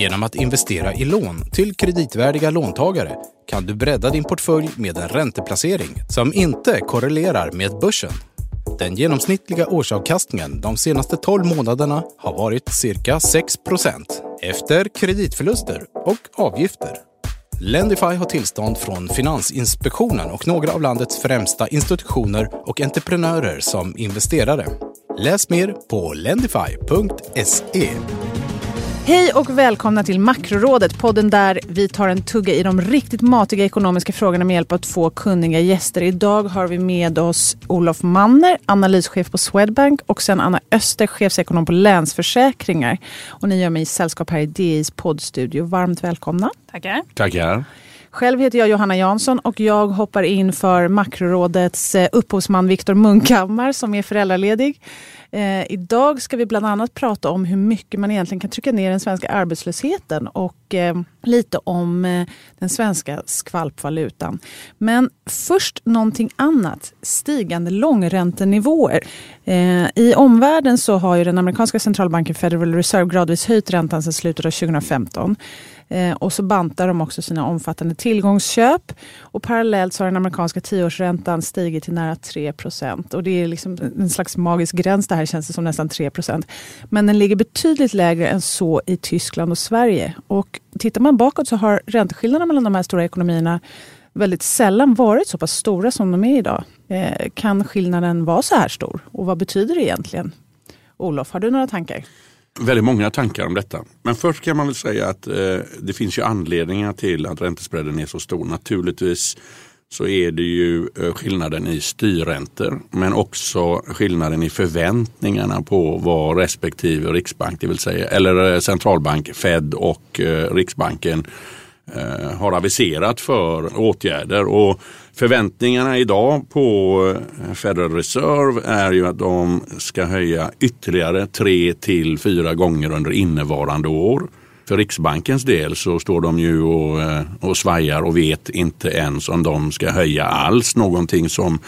Genom att investera i lån till kreditvärdiga låntagare kan du bredda din portfölj med en ränteplacering som inte korrelerar med börsen. Den genomsnittliga årsavkastningen de senaste 12 månaderna har varit cirka 6% efter kreditförluster och avgifter. Lendify har tillstånd från Finansinspektionen och några av landets främsta institutioner och entreprenörer som investerare. Läs mer på lendify.se. Hej och välkomna till Makrorådet, podden där vi tar en tugga i de riktigt matiga ekonomiska frågorna med hjälp av två kunniga gäster. Idag har vi med oss Olof Manner, analyschef på Swedbank och sen Anna Öster, chefsekonom på Länsförsäkringar. Och ni gör mig sällskap här i DIs poddstudio. Varmt välkomna. Tackar. Tackar. Själv heter jag Johanna Jansson och jag hoppar in för Makrorådets eh, upphovsman Viktor Munkhammar som är föräldraledig. Eh, idag ska vi bland annat prata om hur mycket man egentligen kan trycka ner den svenska arbetslösheten och eh, lite om eh, den svenska skvalpvalutan. Men först någonting annat, stigande långräntenivåer. Eh, I omvärlden så har ju den amerikanska centralbanken Federal Reserve gradvis höjt räntan sedan slutet av 2015. Eh, och så bantar de också sina omfattande tillgångsköp. Och parallellt så har den amerikanska tioårsräntan stigit till nära 3 Och det är liksom en slags magisk gräns det här känns det som nästan 3% Men den ligger betydligt lägre än så i Tyskland och Sverige. Och tittar man bakåt så har ränteskillnaderna mellan de här stora ekonomierna väldigt sällan varit så pass stora som de är idag. Eh, kan skillnaden vara så här stor? Och vad betyder det egentligen? Olof, har du några tankar? Väldigt många tankar om detta. Men först kan man väl säga att eh, det finns ju anledningar till att räntespreaden är så stor. Naturligtvis så är det ju eh, skillnaden i styrräntor men också skillnaden i förväntningarna på vad respektive riksbank, det vill säga eller eh, centralbank, Fed och eh, Riksbanken eh, har aviserat för åtgärder. Och Förväntningarna idag på eh, Federal Reserve är ju att de ska höja ytterligare tre till fyra gånger under innevarande år. För Riksbankens del så står de ju och, eh, och svajar och vet inte ens om de ska höja alls någonting som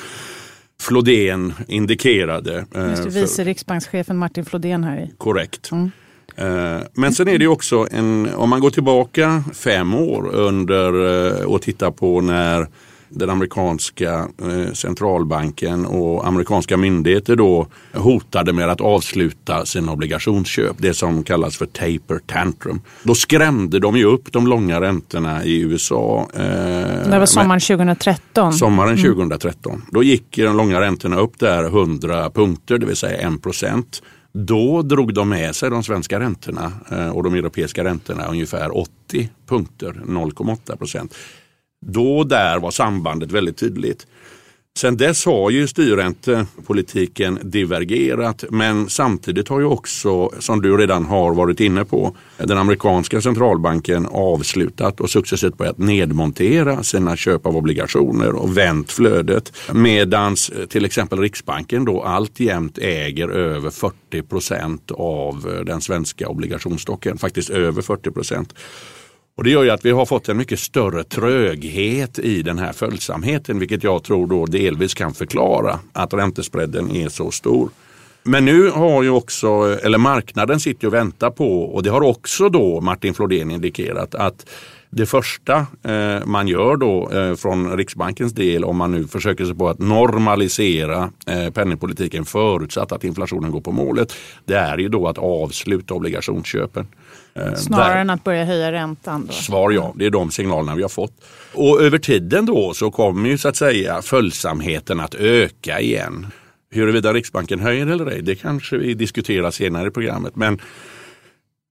Flodén indikerade. Eh, Just det, vice riksbankschefen Martin Flodén här. Korrekt. Mm. Men sen är det också en, om man går tillbaka fem år under och tittar på när den amerikanska eh, centralbanken och amerikanska myndigheter då hotade med att avsluta sina obligationsköp. Det som kallas för taper tantrum. Då skrämde de ju upp de långa räntorna i USA. Eh, det var sommaren 2013. Sommaren 2013. Mm. Då gick de långa räntorna upp där 100 punkter, det vill säga 1 procent. Då drog de med sig de svenska räntorna eh, och de europeiska räntorna ungefär 80 punkter, 0,8 procent. Då och där var sambandet väldigt tydligt. Sen dess har ju styrräntepolitiken divergerat men samtidigt har ju också, som du redan har varit inne på, den amerikanska centralbanken avslutat och successivt börjat nedmontera sina köp av obligationer och vänt flödet. Medan eh, till exempel Riksbanken då alltjämt äger över 40 procent av eh, den svenska obligationsstocken, faktiskt över 40 procent. Och det gör ju att vi har fått en mycket större tröghet i den här följsamheten vilket jag tror då delvis kan förklara att räntespreaden är så stor. Men nu har ju också, eller marknaden sitter och väntar på och det har också då Martin Flodén indikerat att det första eh, man gör då eh, från Riksbankens del om man nu försöker sig på att normalisera eh, penningpolitiken förutsatt att inflationen går på målet. Det är ju då att avsluta obligationsköpen. Snarare där, än att börja höja räntan? Då. Svar ja, det är de signalerna vi har fått. Och över tiden då så kommer ju så att säga följsamheten att öka igen. Huruvida Riksbanken höjer eller ej, det kanske vi diskuterar senare i programmet. Men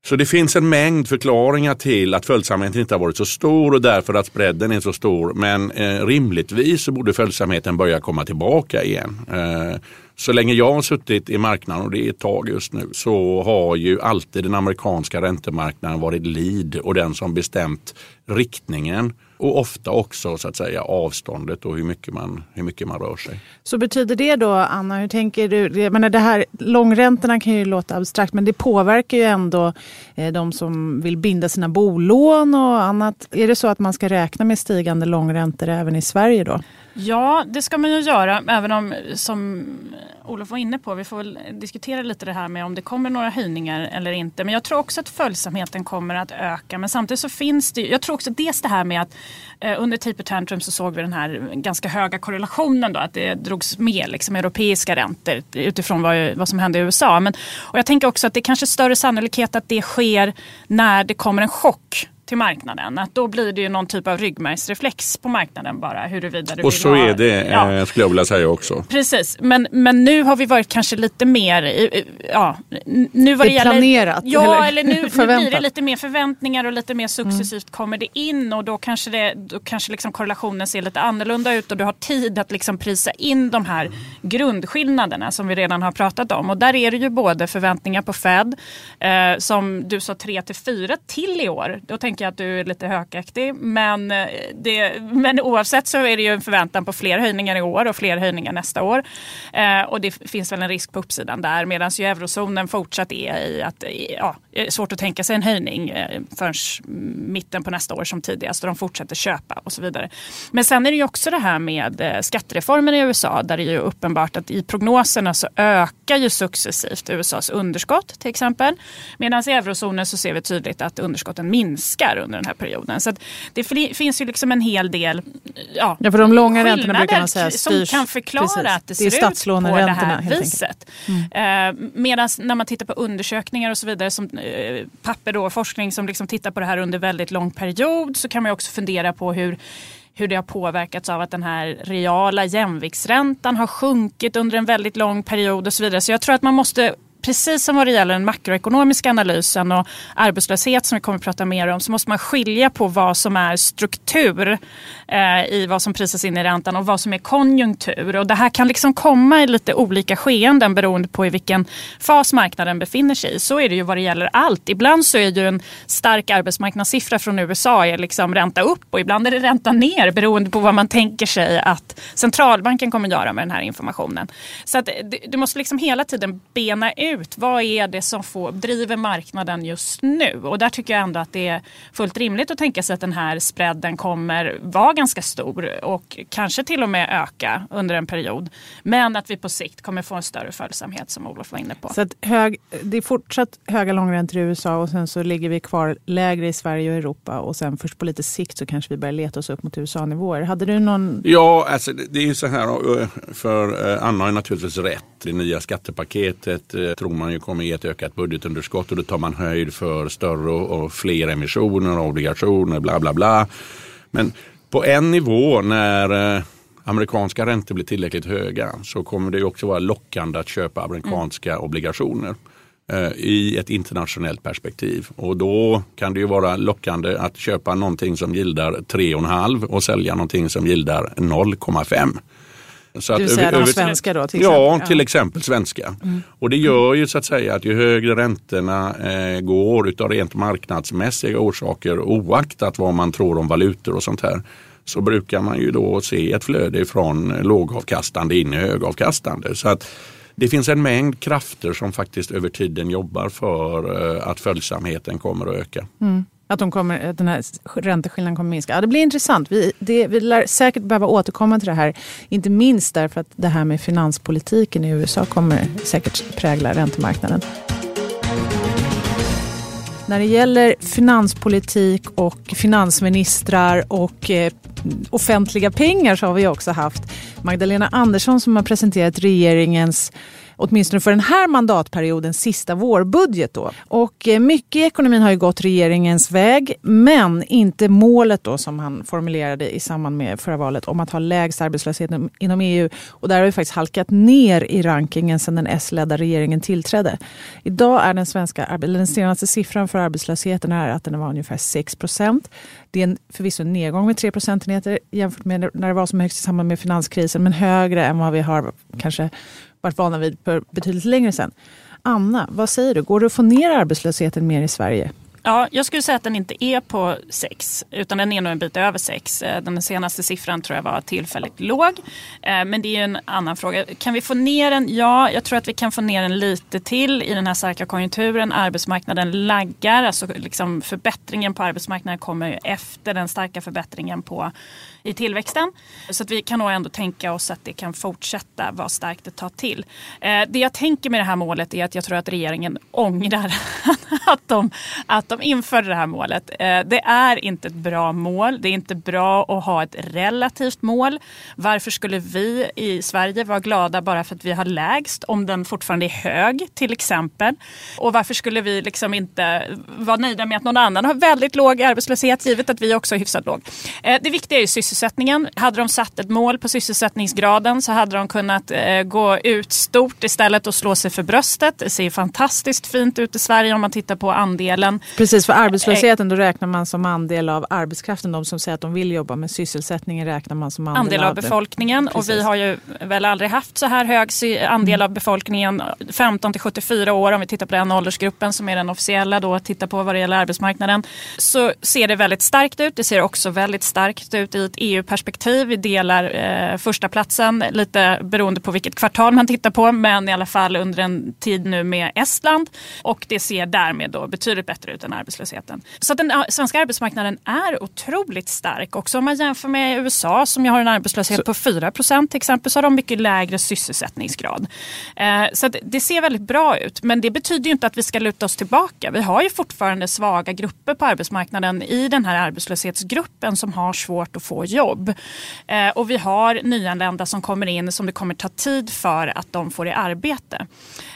så det finns en mängd förklaringar till att följsamheten inte har varit så stor och därför att spreaden är så stor. Men eh, rimligtvis så borde följsamheten börja komma tillbaka igen. Eh, så länge jag har suttit i marknaden och det är ett tag just nu så har ju alltid den amerikanska räntemarknaden varit lead och den som bestämt riktningen och ofta också så att säga avståndet och hur mycket man, hur mycket man rör sig. Så betyder det då, Anna, hur tänker du? Jag menar, det här, långräntorna kan ju låta abstrakt men det påverkar ju ändå eh, de som vill binda sina bolån och annat. Är det så att man ska räkna med stigande långräntor även i Sverige då? Ja, det ska man ju göra. Även om, som Olof var inne på, vi får väl diskutera lite det här med om det kommer några höjningar eller inte. Men jag tror också att följsamheten kommer att öka. Men samtidigt så finns det Jag tror också dels det här med att eh, under taper tantrum så såg vi den här ganska höga korrelationen då. Att det drogs med liksom, europeiska räntor utifrån vad, vad som hände i USA. Men, och jag tänker också att det är kanske större sannolikhet att det sker när det kommer en chock till marknaden. Att då blir det ju någon typ av ryggmärgsreflex på marknaden bara. Huruvida du och så ha, är det ja. Eh, skulle jag vilja säga också. Precis, men, men nu har vi varit kanske lite mer, ja, nu vad det, det gäller, planerat? Ja, eller, eller nu, nu blir det lite mer förväntningar och lite mer successivt mm. kommer det in och då kanske, det, då kanske liksom korrelationen ser lite annorlunda ut och du har tid att liksom prisa in de här grundskillnaderna som vi redan har pratat om. Och där är det ju både förväntningar på Fed, eh, som du sa 3 till 4 till i år. Då tänker tycker att du är lite hökaktig. Men, eh, det, men oavsett så är det ju en förväntan på fler höjningar i år och fler höjningar nästa år. Eh, och det finns väl en risk på uppsidan där. Medan ju eurozonen fortsatt är i att ja, det är svårt att tänka sig en höjning eh, förrän mitten på nästa år som tidigast. Och de fortsätter köpa och så vidare. Men sen är det ju också det här med eh, skattereformen i USA där det är ju uppenbart att i prognoserna så ökar ju successivt USAs underskott till exempel. Medan i eurozonen så ser vi tydligt att underskotten minskar där under den här perioden. Så det finns ju liksom en hel del ja, ja, för de långa räntorna brukar man säga styrs, som kan förklara precis. att det ser det ut på det här viset. Mm. Eh, Medan när man tittar på undersökningar och så vidare, som eh, papper och forskning som liksom tittar på det här under väldigt lång period så kan man också fundera på hur hur det har påverkats av att den här reala jämviktsräntan har sjunkit under en väldigt lång period och så vidare. Så jag tror att man måste precis som vad det gäller den makroekonomiska analysen och arbetslöshet som vi kommer att prata mer om så måste man skilja på vad som är struktur eh, i vad som prisas in i räntan och vad som är konjunktur. Och det här kan liksom komma i lite olika skeenden beroende på i vilken fas marknaden befinner sig i. Så är det ju vad det gäller allt. Ibland så är ju en stark arbetsmarknadssiffra från USA är liksom ränta upp och ibland är det ränta ner beroende på vad man tänker sig att centralbanken kommer göra med den här informationen. Så att du måste liksom hela tiden bena ut ut. Vad är det som får, driver marknaden just nu? Och där tycker jag ändå att det är fullt rimligt att tänka sig att den här spreaden kommer vara ganska stor och kanske till och med öka under en period. Men att vi på sikt kommer få en större följsamhet som Olof var inne på. Så att hög, det är fortsatt höga långräntor i USA och sen så ligger vi kvar lägre i Sverige och Europa och sen först på lite sikt så kanske vi börjar leta oss upp mot USA-nivåer. Hade du någon? Ja, alltså, det är ju så här, för eh, Anna har naturligtvis rätt. Det nya skattepaketet eh, tror man ju kommer ge ett ökat budgetunderskott och då tar man höjd för större och fler emissioner, obligationer, bla bla bla. Men på en nivå när eh, amerikanska räntor blir tillräckligt höga så kommer det också vara lockande att köpa amerikanska mm. obligationer eh, i ett internationellt perspektiv. Och då kan det ju vara lockande att köpa någonting som gildar 3,5 och sälja någonting som gildar 0,5. Så du säger de svenska då? Till ja, exempel. till exempel svenska. Mm. Och det gör ju så att säga att ju högre räntorna eh, går utav rent marknadsmässiga orsaker oaktat vad man tror om valutor och sånt här så brukar man ju då se ett flöde från lågavkastande in i högavkastande. Så att det finns en mängd krafter som faktiskt över tiden jobbar för eh, att följsamheten kommer att öka. Mm. Att de kommer, den här ränteskillnaden kommer minska. Ja, det blir intressant. Vi, det, vi lär säkert behöva återkomma till det här. Inte minst därför att det här med finanspolitiken i USA kommer säkert prägla räntemarknaden. När det gäller finanspolitik och finansministrar och eh, offentliga pengar så har vi också haft Magdalena Andersson som har presenterat regeringens åtminstone för den här mandatperiodens sista vårbudget. Då. Och eh, mycket i ekonomin har ju gått regeringens väg, men inte målet då som han formulerade i samband med förra valet om att ha lägst arbetslöshet inom EU. Och där har vi faktiskt halkat ner i rankingen sedan den S-ledda regeringen tillträdde. Idag är den svenska den senaste siffran för arbetslösheten är att den var ungefär 6 procent. Det är en, förvisso en nedgång med 3 procentenheter jämfört med när det var som högst i samband med finanskrisen, men högre än vad vi har kanske varit vana vid för betydligt längre sedan. Anna, vad säger du? Går det att få ner arbetslösheten mer i Sverige? Ja, jag skulle säga att den inte är på 6 utan den är nog en bit över 6. Eh, den senaste siffran tror jag var tillfälligt låg. Eh, men det är en annan fråga. Kan vi få ner den? Ja, jag tror att vi kan få ner den lite till i den här starka konjunkturen. Arbetsmarknaden laggar, alltså liksom förbättringen på arbetsmarknaden kommer efter den starka förbättringen på i tillväxten. Så att vi kan nog ändå tänka oss att det kan fortsätta vara starkt ett tag till. Eh, det jag tänker med det här målet är att jag tror att regeringen ångrar att de, att de införde det här målet. Eh, det är inte ett bra mål. Det är inte bra att ha ett relativt mål. Varför skulle vi i Sverige vara glada bara för att vi har lägst om den fortfarande är hög till exempel? Och varför skulle vi liksom inte vara nöjda med att någon annan har väldigt låg arbetslöshet givet att vi också är hyfsat låg? Eh, det viktiga är ju sysselsättningen. Hade de satt ett mål på sysselsättningsgraden så hade de kunnat eh, gå ut stort istället och slå sig för bröstet. Det ser fantastiskt fint ut i Sverige om man tittar på andelen. Precis, för arbetslösheten då räknar man som andel av arbetskraften. De som säger att de vill jobba med sysselsättningen räknar man som andel, andel av befolkningen. Precis. Och vi har ju väl aldrig haft så här hög andel mm. av befolkningen 15 till 74 år. Om vi tittar på den åldersgruppen som är den officiella då att titta på vad det gäller arbetsmarknaden. Så ser det väldigt starkt ut. Det ser också väldigt starkt ut i ett EU-perspektiv. Vi delar eh, första platsen lite beroende på vilket kvartal man tittar på. Men i alla fall under en tid nu med Estland. Och det ser därmed då betydligt bättre ut än arbetslösheten. Så den svenska arbetsmarknaden är otroligt stark. Också om man jämför med USA som har en arbetslöshet så. på 4 procent till exempel så har de mycket lägre sysselsättningsgrad. Eh, så det ser väldigt bra ut. Men det betyder ju inte att vi ska luta oss tillbaka. Vi har ju fortfarande svaga grupper på arbetsmarknaden i den här arbetslöshetsgruppen som har svårt att få jobb. Eh, och vi har nyanlända som kommer in som det kommer ta tid för att de får i arbete.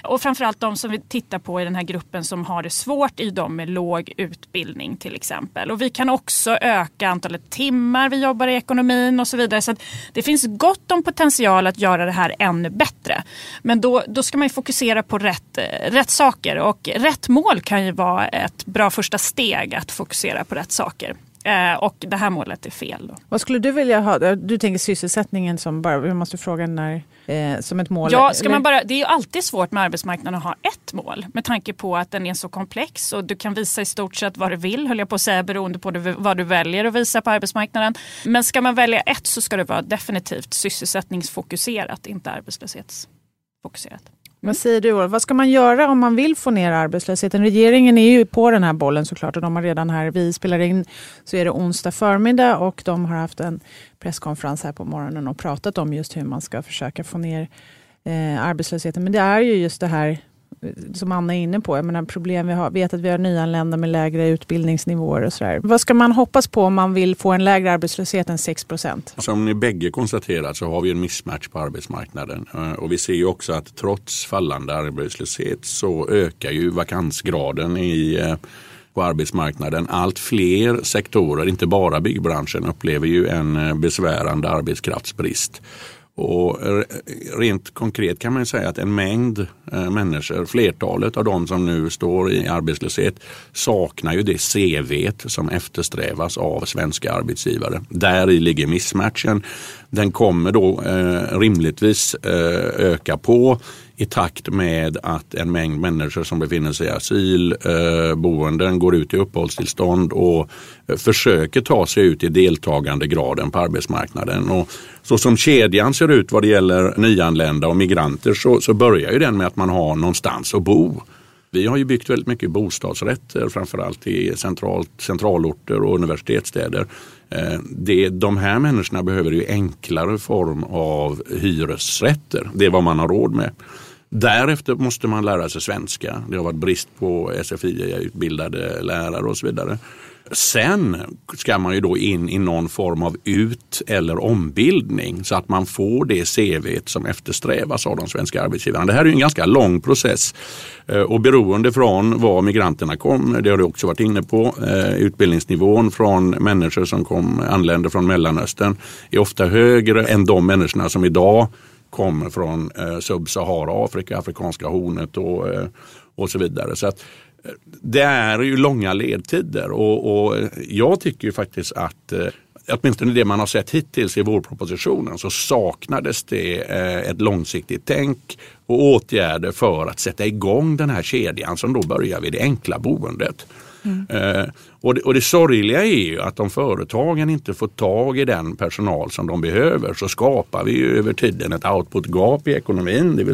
Och framförallt de som vi tittar på i den här gruppen som har det svårt är de med låg utbildning till exempel. Och vi kan också öka antalet timmar vi jobbar i ekonomin och så vidare. Så det finns gott om potential att göra det här ännu bättre. Men då, då ska man fokusera på rätt, eh, rätt saker och rätt mål kan ju vara ett bra första steg att fokusera på rätt saker. Eh, och det här målet är fel. Då. Vad skulle du vilja ha? Du tänker sysselsättningen som bara, jag måste fråga när, eh, som ett mål? Ja, ska man bara, det är ju alltid svårt med arbetsmarknaden att ha ett mål med tanke på att den är så komplex och du kan visa i stort sett vad du vill, höll jag på att säga, beroende på vad du väljer att visa på arbetsmarknaden. Men ska man välja ett så ska det vara definitivt sysselsättningsfokuserat, inte arbetslöshetsfokuserat. Vad säger du? Vad ska man göra om man vill få ner arbetslösheten? Regeringen är ju på den här bollen såklart och de har redan här, vi spelar in, så är det onsdag förmiddag och de har haft en presskonferens här på morgonen och pratat om just hur man ska försöka få ner eh, arbetslösheten. Men det är ju just det här som Anna är inne på, jag menar, problem vi har, vet att vi har nyanlända med lägre utbildningsnivåer och sådär. Vad ska man hoppas på om man vill få en lägre arbetslöshet än 6 procent? Alltså, som ni bägge konstaterat så har vi en mismatch på arbetsmarknaden eh, och vi ser ju också att trots fallande arbetslöshet så ökar ju vakansgraden i eh, på arbetsmarknaden. Allt fler sektorer, inte bara byggbranschen, upplever ju en eh, besvärande arbetskraftsbrist. Och rent konkret kan man säga att en mängd eh, människor, flertalet av de som nu står i arbetslöshet, saknar ju det CV som eftersträvas av svenska arbetsgivare. Där i ligger missmatchen. Den kommer då eh, rimligtvis eh, öka på i takt med att en mängd människor som befinner sig i asylboenden eh, går ut i uppehållstillstånd och eh, försöker ta sig ut i deltagandegraden på arbetsmarknaden. Och så som kedjan ser ut vad det gäller nyanlända och migranter så, så börjar ju den med att man har någonstans att bo. Vi har ju byggt väldigt mycket bostadsrätter framförallt i centralt, centralorter och universitetsstäder. Eh, det, de här människorna behöver ju enklare form av hyresrätter. Det är vad man har råd med. Därefter måste man lära sig svenska. Det har varit brist på SFI-utbildade lärare och så vidare. Sen ska man ju då in i någon form av ut eller ombildning så att man får det CV som eftersträvas av de svenska arbetsgivarna. Det här är en ganska lång process eh, och beroende från var migranterna kom, det har du också varit inne på, eh, utbildningsnivån från människor som kom, anländer från Mellanöstern är ofta högre än de människorna som idag kommer från eh, Sub-Sahara, Afrika, Afrikanska hornet och, eh, och så vidare. Så att, det är ju långa ledtider och, och jag tycker ju faktiskt att eh, åtminstone det man har sett hittills i vårpropositionen så saknades det eh, ett långsiktigt tänk och åtgärder för att sätta igång den här kedjan som då börjar vid det enkla boendet. Mm. Eh, och, det, och det sorgliga är ju att om företagen inte får tag i den personal som de behöver så skapar vi ju över tiden ett output-gap i ekonomin.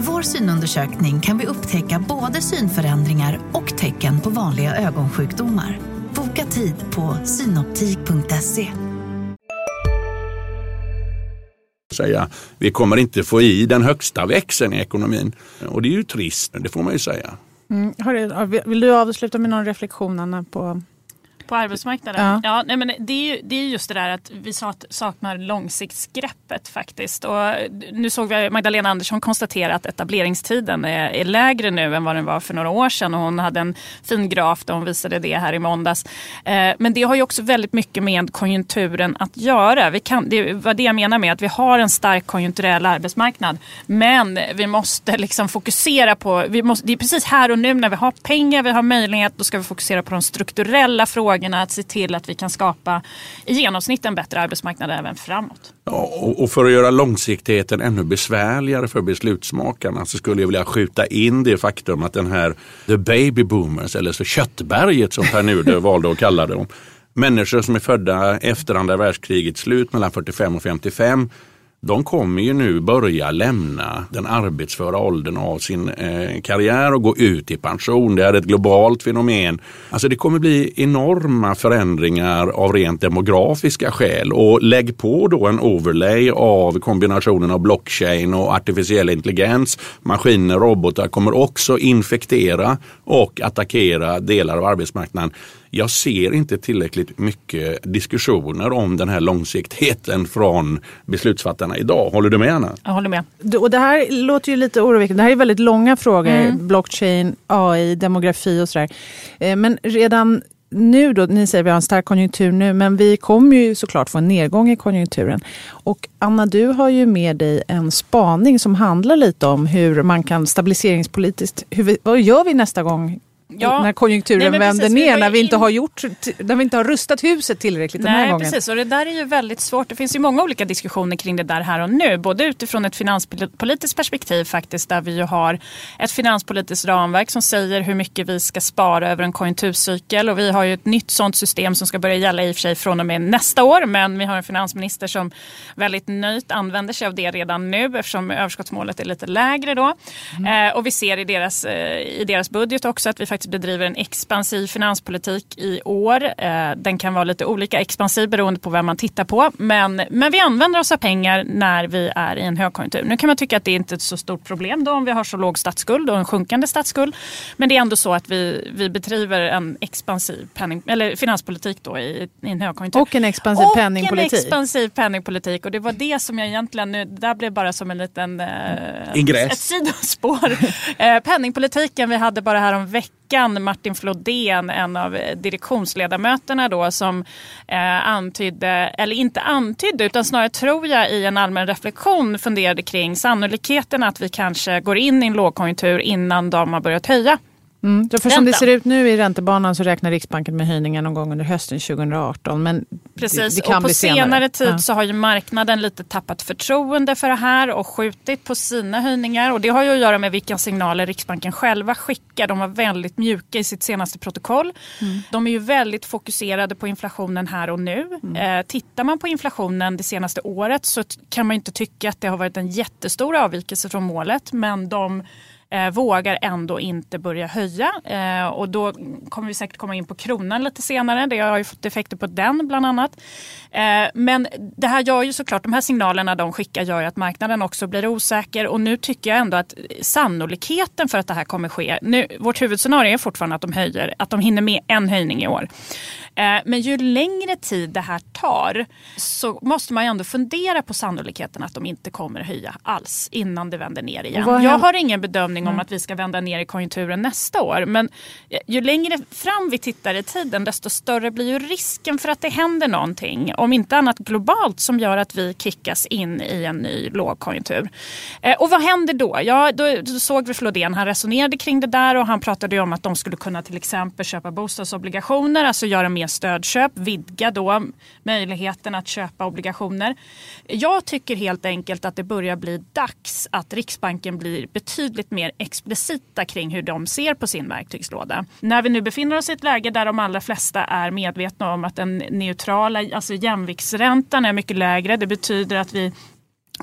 Med vår synundersökning kan vi upptäcka både synförändringar och tecken på vanliga ögonsjukdomar. Boka tid på synoptik.se. Säga, vi kommer inte få i den högsta växeln i ekonomin. Och det är ju trist, det får man ju säga. Mm. Vill du avsluta med någon reflektion Anna, på på arbetsmarknaden? Ja. ja nej, men det, är ju, det är just det där att vi saknar långsiktsgreppet faktiskt. Och nu såg vi Magdalena Andersson konstatera att etableringstiden är, är, lägre nu än vad den var för några år sedan. Och hon hade en fin graf där hon visade det här i måndags. Eh, men det har ju också väldigt mycket med konjunkturen att göra. Vi kan, det var det jag menar med att vi har en stark konjunkturell arbetsmarknad. Men vi måste liksom fokusera på, vi måste, det är precis här och nu när vi har pengar, vi har möjlighet, då ska vi fokusera på de strukturella frågorna frågorna att se till att vi kan skapa i genomsnitt en bättre arbetsmarknad även framåt. Ja, och för att göra långsiktigheten ännu besvärligare för beslutsmakarna så skulle jag vilja skjuta in det faktum att den här the baby boomers eller så köttberget som Pär Nuder valde att kalla dem. Människor som är födda efter andra världskrigets slut mellan 45 och 55 de kommer ju nu börja lämna den arbetsföra åldern av sin eh, karriär och gå ut i pension. Det är ett globalt fenomen. Alltså det kommer bli enorma förändringar av rent demografiska skäl och lägg på då en overlay av kombinationen av blockchain och artificiell intelligens. Maskiner och robotar kommer också infektera och attackera delar av arbetsmarknaden jag ser inte tillräckligt mycket diskussioner om den här långsiktigheten från beslutsfattarna idag. Håller du med Anna? Jag håller med. Och det här låter ju lite oroväckande. Det här är väldigt långa frågor. Mm. Blockchain, AI, demografi och sådär. Eh, men redan nu då, ni säger att vi har en stark konjunktur nu, men vi kommer ju såklart få en nedgång i konjunkturen. Och Anna, du har ju med dig en spaning som handlar lite om hur man kan stabiliseringspolitiskt, hur vi, vad gör vi nästa gång ja. när konjunkturen Nej, vänder ner, när vi, inte har gjort, när vi inte har rustat huset tillräckligt Nej, den här gången. Precis, och det där är ju väldigt svårt. Det finns ju många olika diskussioner kring det där här och nu. Både utifrån ett finanspolitiskt perspektiv faktiskt, där vi ju har ett finanspolitiskt ramverk som säger hur mycket vi ska spara över en konjunkturcykel. Och vi har ju ett nytt sådant system som ska börja gälla i och för sig från och med nästa år. Men vi har en finansminister som väldigt nöjt använder sig av det redan nu eftersom överskottsmålet är lite lägre då. Mm. Eh, och vi ser i deras, eh, i deras budget också att vi faktiskt bedriver en expansiv finanspolitik i år. Eh, den kan vara lite olika expansiv beroende på vem man tittar på. Men, men vi använder oss av pengar när vi är i en högkonjunktur. Nu kan man tycka att det inte är ett så stort problem då om vi har så låg statsskuld och en sjunkande statsskuld. Men det är ändå så att vi, vi bedriver en expansiv penning, eller finanspolitik då i, i en högkonjunktur. Och en expansiv och penningpolitik. Och en expansiv penningpolitik. Och det var det som jag egentligen, nu, det där blev bara som en liten... Eh, ett sidospår. eh, penningpolitiken vi hade bara här om veckan veckan Martin Flodén, en av eh, direktionsledamöterna då som eh, antydde, eller inte antydde utan snarare tror jag i en allmän reflektion funderade kring sannolikheten att vi kanske går in i en lågkonjunktur innan de har börjat höja. Mm. För som det ser ut nu i räntebanan så räknar Riksbanken med höjningen någon gång under hösten 2018. Men Precis, det, det och på senare, senare tid ja. så har ju marknaden lite tappat förtroende för det här och skjutit på sina höjningar. Och det har ju att göra med vilka signaler Riksbanken själva skickar. De var väldigt mjuka i sitt senaste protokoll. Mm. De är ju väldigt fokuserade på inflationen här och nu. Mm. Eh, tittar man på inflationen det senaste året så kan man inte tycka att det har varit en jättestor avvikelse från målet. Men de eh, vågar ändå inte börja höja. Eh, och då kommer vi säkert komma in på kronan lite senare. Det har ju fått effekter på den bland annat. Eh, men det här gör ju såklart, de här signalerna de skickar gör ju att marknaden också blir osäker. Och nu tycker jag ändå att sannolikheten för att det här kommer ske. Nu, vårt huvudscenario är fortfarande att de höjer, att de hinner med en höjning i år. Eh, men ju längre tid det här tar så måste man ju ändå fundera på sannolikheten att de inte kommer höja alls innan det vänder ner igen. Jag har ingen bedömning om att vi ska vända ner i konjunkturen nästa år. Men ju längre fram vi tittar i tiden desto större blir ju risken för att det händer någonting. Om inte annat globalt som gör att vi kickas in i en ny lågkonjunktur. Eh, och vad händer då? Ja, då såg vi Flodén, han resonerade kring det där och han pratade om att de skulle kunna till exempel köpa bostadsobligationer, alltså göra mer stödköp, vidga då möjligheten att köpa obligationer. Jag tycker helt enkelt att det börjar bli dags att Riksbanken blir betydligt mer explicita kring hur de ser på sin verktygslåda. När vi nu befinner oss i ett läge där de allra flesta är medvetna om att den neutrala, alltså jämviktsräntan är mycket lägre. Det betyder att vi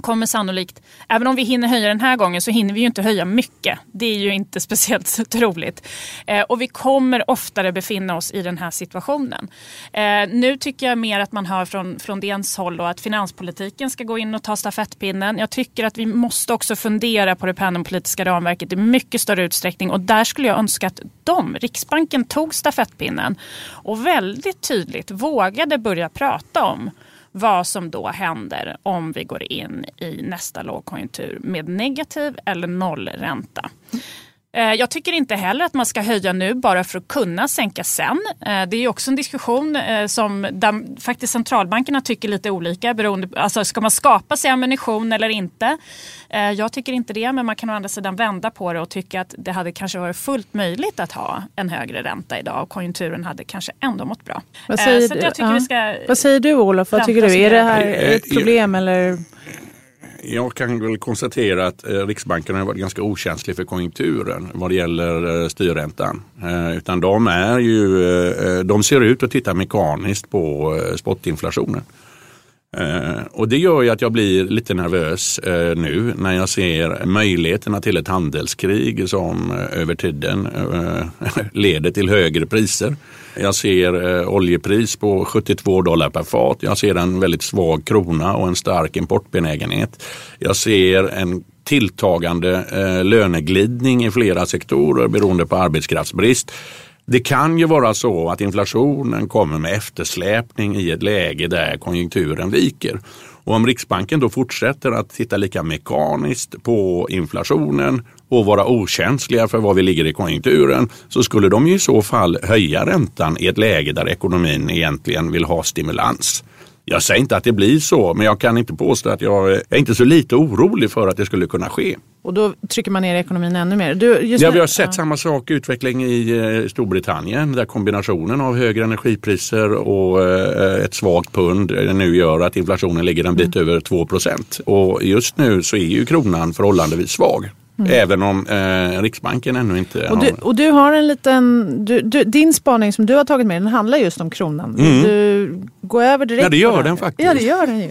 kommer sannolikt, även om vi hinner höja den här gången så hinner vi ju inte höja mycket. Det är ju inte speciellt troligt. Eh, och vi kommer oftare befinna oss i den här situationen. Eh, nu tycker jag mer att man hör från, från DNs håll att finanspolitiken ska gå in och ta stafettpinnen. Jag tycker att vi måste också fundera på det penningpolitiska ramverket i mycket större utsträckning och där skulle jag önska att de, Riksbanken, tog stafettpinnen och väldigt tydligt vågade börja prata om vad som då händer om vi går in i nästa lågkonjunktur med negativ eller nollränta. Eh, jag tycker inte heller att man ska höja nu bara för att kunna sänka sen. Eh, det är också en diskussion eh, som där faktiskt centralbankerna tycker lite olika. Beroende, alltså ska man skapa sig ammunition eller inte? Jag tycker inte det, men man kan å andra sidan vända på det och tycka att det hade kanske varit fullt möjligt att ha en högre ränta idag och konjunkturen hade kanske ändå mått bra. Vad säger, du, ja. Vad säger du Olof? Vad tycker du? Är det här ett problem eller? Jag kan väl konstatera att eh, Riksbanken har varit ganska okänslig för konjunkturen vad det gäller eh, styrräntan. Eh, utan de, är ju, eh, eh, de ser ut att titta mekaniskt på eh, spotinflationen. Eh, och det gör ju att jag blir lite nervös eh, nu när jag ser möjligheterna till ett handelskrig som eh, över tiden leder till högre priser. Jag ser oljepris på 72 dollar per fat. Jag ser en väldigt svag krona och en stark importbenägenhet. Jag ser en tilltagande löneglidning i flera sektorer beroende på arbetskraftsbrist. Det kan ju vara så att inflationen kommer med eftersläpning i ett läge där konjunkturen viker. Och om Riksbanken då fortsätter att titta lika mekaniskt på inflationen och vara okänsliga för var vi ligger i konjunkturen så skulle de i så fall höja räntan i ett läge där ekonomin egentligen vill ha stimulans. Jag säger inte att det blir så, men jag kan inte påstå att jag är inte så lite orolig för att det skulle kunna ske. Och då trycker man ner ekonomin ännu mer? Du, ja, vi har sett ja. samma sak utveckling i eh, Storbritannien där kombinationen av högre energipriser och eh, ett svagt pund nu gör att inflationen ligger en bit mm. över 2 Och just nu så är ju kronan förhållandevis svag. Mm. Även om eh, Riksbanken ännu inte och du, har... Och du har en liten, du, du, din spaning som du har tagit med den handlar just om kronan. Mm. Du går över direkt Ja det gör den faktiskt. Ja det gör den ju.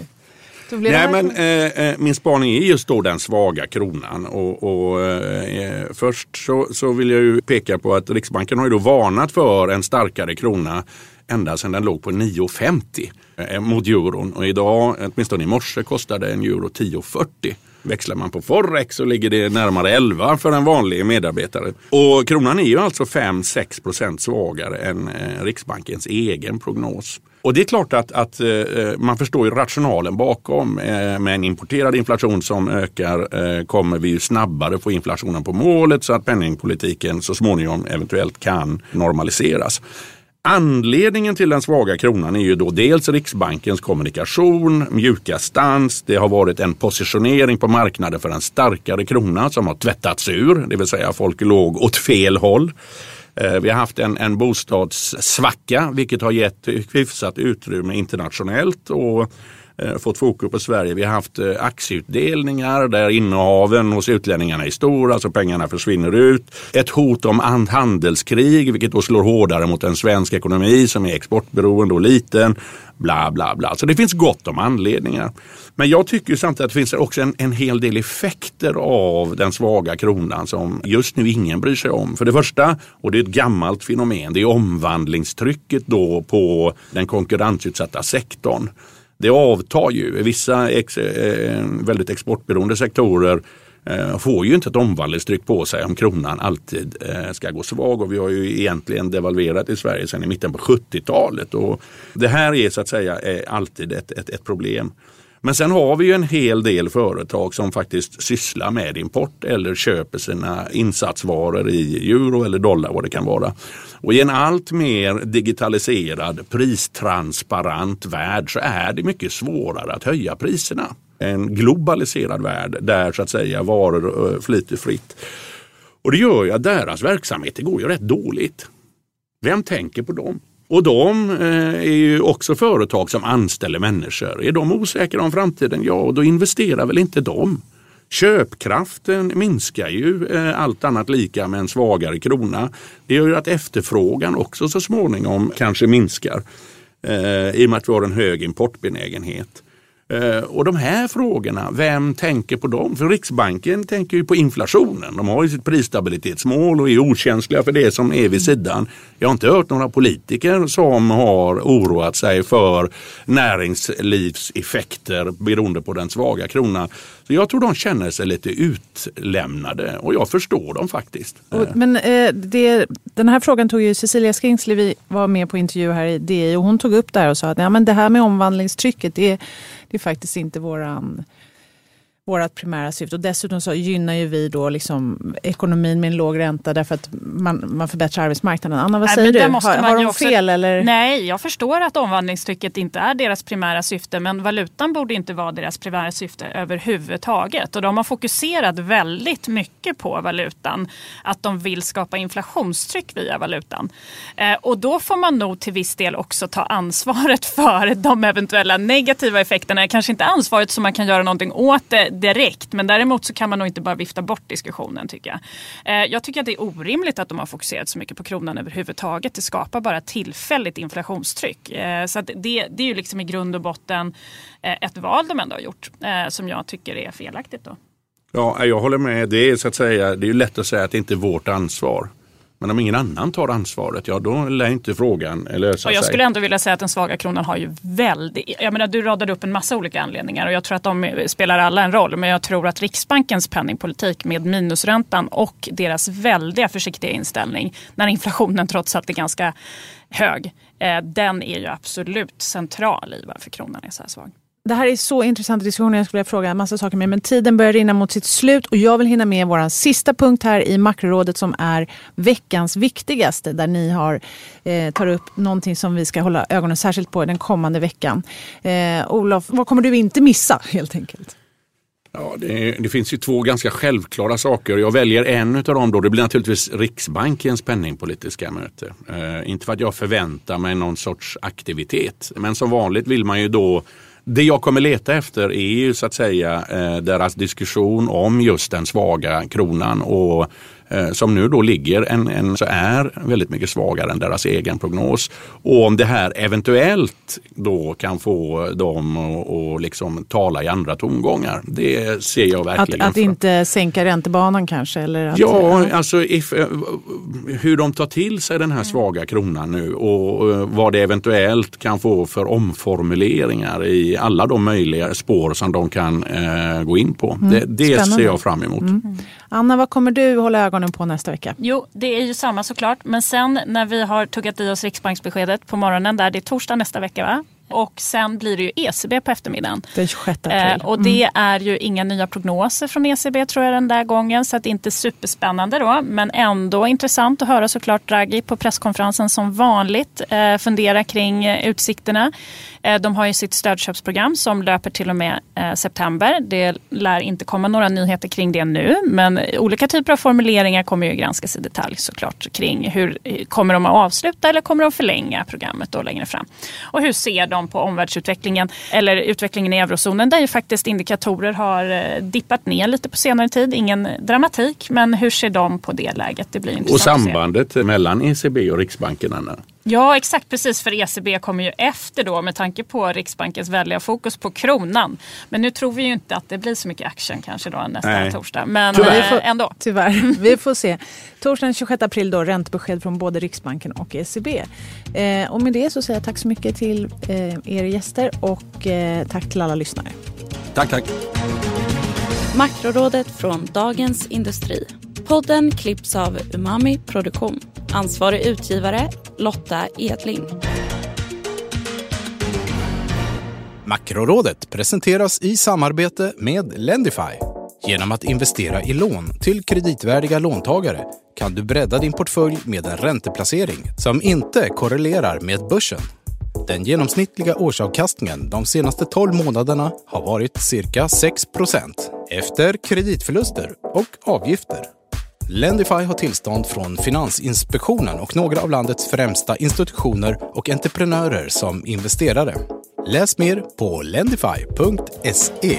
Nej, men, eh, eh, min spaning är just då den svaga kronan. Och, och eh, först så, så vill jag ju peka på att Riksbanken har ju då varnat för en starkare krona ända sedan den låg på 9,50 eh, mot euron. Och idag, åtminstone i morse, kostade en euro 10,40. Växlar man på Forex så ligger det närmare 11 för en vanlig medarbetare. Och kronan är ju alltså 5-6 procent svagare än eh, Riksbankens egen prognos. Och det är klart att, att eh, eh, man förstår ju rationalen bakom. Med en importerad inflation som ökar kommer vi ju snabbare få inflationen på målet så att penningpolitiken så småningom eventuellt kan normaliseras. Anledningen till den svaga kronan är ju då dels Riksbankens kommunikation, mjuka stans. Det har varit en positionering på marknaden för en starkare krona som har tvättats ur, det vill säga folk låg åt fel håll. Eh, vi har haft en, en bostadssvacka vilket har gett hyfsat utrymme internationellt och Eh, fått fokus på Sverige. Vi har haft eh, aktieutdelningar där innehaven hos utlänningarna är stora, så pengarna försvinner ut. Ett hot om handelskrig, vilket då slår hårdare mot en svensk ekonomi som är exportberoende och liten. Bla, bla, bla. Så det finns gott om anledningar. Men jag tycker samtidigt att det finns också en, en hel del effekter av den svaga kronan som just nu ingen bryr sig om. För det första, och det är ett gammalt fenomen, det är omvandlingstrycket då på den konkurrensutsatta sektorn det avtar ju. Vissa ex, eh, väldigt exportberoende sektorer Eh, får ju inte ett omvandlingstryck på sig om kronan alltid eh, ska gå svag och vi har ju egentligen devalverat i Sverige sedan i mitten på 70-talet. Och det här är så att säga eh, alltid ett, ett, ett problem. Men sen har vi ju en hel del företag som faktiskt sysslar med import eller köper sina insatsvaror i euro eller dollar vad det kan vara. Och i en allt mer digitaliserad, pristransparent värld så är det mycket svårare att höja priserna. En globaliserad värld där så att säga varor eh, flyter fritt. Och det gör ju att deras verksamhet det går ju rätt dåligt. Vem tänker på dem? Och de eh, är ju också företag som anställer människor. Är de osäkra om framtiden? Ja, då investerar väl inte de. Köpkraften minskar ju eh, allt annat lika med en svagare krona. Det gör ju att efterfrågan också så småningom kanske minskar eh, i och med att vi har en hög importbenägenhet. Eh, och de här frågorna, vem tänker på dem? För Riksbanken tänker ju på inflationen. De har ju sitt prisstabilitetsmål och är okänsliga för det som är vid sidan. Jag har inte hört några politiker som har oroat sig för näringslivseffekter beroende på den svaga kronan. Så jag tror de känner sig lite utlämnade och jag förstår dem faktiskt. Men eh, det, den här frågan tog ju Cecilia Skingsley, var med på intervju här i DI och hon tog upp det här och sa att ja, men det här med omvandlingstrycket det, är är faktiskt inte våran vårt primära syfte. Och dessutom så gynnar ju vi då liksom ekonomin med en låg ränta därför att man, man förbättrar arbetsmarknaden. Anna, vad säger du? Har, har de också, fel? Eller? Nej, jag förstår att omvandlingstrycket inte är deras primära syfte men valutan borde inte vara deras primära syfte överhuvudtaget. Och de har fokuserat väldigt mycket på valutan. Att de vill skapa inflationstryck via valutan. Eh, och då får man nog till viss del också ta ansvaret för de eventuella negativa effekterna. Kanske inte ansvaret som man kan göra någonting åt det direkt. Men däremot så kan man nog inte bara vifta bort diskussionen tycker jag. Eh, jag tycker att det är orimligt att de har fokuserat så mycket på kronan överhuvudtaget. Det skapar bara tillfälligt inflationstryck. Eh, så det, det är ju liksom i grund och botten eh, ett val de ändå har gjort eh, som jag tycker är felaktigt. Då. Ja, jag håller med. Det är, så att säga, det är lätt att säga att det inte är vårt ansvar. Men om ingen annan tar ansvaret, ja då lär inte frågan lösa sig. Jag skulle ändå vilja säga att den svaga kronan har ju väldigt... Jag menar, du radade upp en massa olika anledningar och jag tror att de spelar alla en roll. Men jag tror att Riksbankens penningpolitik med minusräntan och deras väldiga försiktiga inställning när inflationen trots allt är ganska hög. Eh, den är ju absolut central i varför kronan är så här svag. Det här är så intressanta diskussioner. Jag skulle vilja fråga en massa saker med. Men tiden börjar rinna mot sitt slut och jag vill hinna med vår sista punkt här i makrorådet som är veckans viktigaste. Där ni har, eh, tar upp någonting som vi ska hålla ögonen särskilt på den kommande veckan. Eh, Olof, vad kommer du inte missa helt enkelt? Ja, det, det, finns ju två ganska självklara saker. Jag väljer en av dem. Då. Det blir naturligtvis Riksbankens penningpolitiska möte. Eh, inte för att jag förväntar mig någon sorts aktivitet. Men som vanligt vill man ju då det jag kommer leta efter är ju så att säga eh, deras diskussion om just den svaga kronan och som nu då ligger en, en, så är väldigt mycket svagare än deras egen prognos. Och om det här eventuellt då kan få dem att liksom tala i andra tongångar. Det ser jag verkligen. Att, att inte sänka räntebanan kanske? Eller att, ja, alltså if, eh, hur de tar till sig den här svaga kronan nu och eh, vad det eventuellt kan få för omformuleringar i alla de möjliga spår som de kan eh, gå in på. Mm. Det, det ser jag fram emot. Mm. Anna, vad kommer du hålla ögonen på nästa vecka? Jo, det är ju samma såklart. Men sen när vi har tuggat i oss Riksbanksbeskedet på morgonen, där det är torsdag nästa vecka va? Och sen blir det ju ECB på eftermiddagen. Den 26 april. Eh, och det mm. är ju inga nya prognoser från ECB tror jag den där gången. Så att det är inte superspännande då. Men ändå intressant att höra såklart Draghi på presskonferensen som vanligt eh, fundera kring eh, utsikterna. Eh, de har ju sitt stödköpsprogram som löper till och med eh, september. Det lär inte komma några nyheter kring det nu. Men olika typer av formuleringar kommer ju granskas i detalj såklart kring hur kommer de att avsluta eller kommer de förlänga programmet då längre fram. Och hur ser de på omvärldsutvecklingen eller utvecklingen i eurozonen där ju faktiskt indikatorer har eh, dippat ner lite på senare tid. Ingen dramatik men hur ser de på det läget? Det blir intressant Och sambandet mellan ECB och Riksbanken Anna? Ja exakt precis för ECB kommer ju efter då med tanke på Riksbankens väldiga fokus på kronan. Men nu tror vi ju inte att det blir så mycket action kanske då nästa Nej. torsdag. Men tyvärr. Får, ändå. Tyvärr, vi får se. Torsdagen 26 april då räntebesked från både Riksbanken och ECB. Eh, och med det så säger jag tack så mycket till eh, er gäster och eh, tack till alla lyssnare. Tack, tack. Makrorådet från Dagens Industri. Podden klipps av Umami Produktion. Ansvarig utgivare Lotta Edling. Makrorådet presenteras i samarbete med Lendify. Genom att investera i lån till kreditvärdiga låntagare kan du bredda din portfölj med en ränteplacering som inte korrelerar med börsen. Den genomsnittliga årsavkastningen de senaste 12 månaderna har varit cirka 6% efter kreditförluster och avgifter. Lendify har tillstånd från Finansinspektionen och några av landets främsta institutioner och entreprenörer som investerare. Läs mer på lendify.se.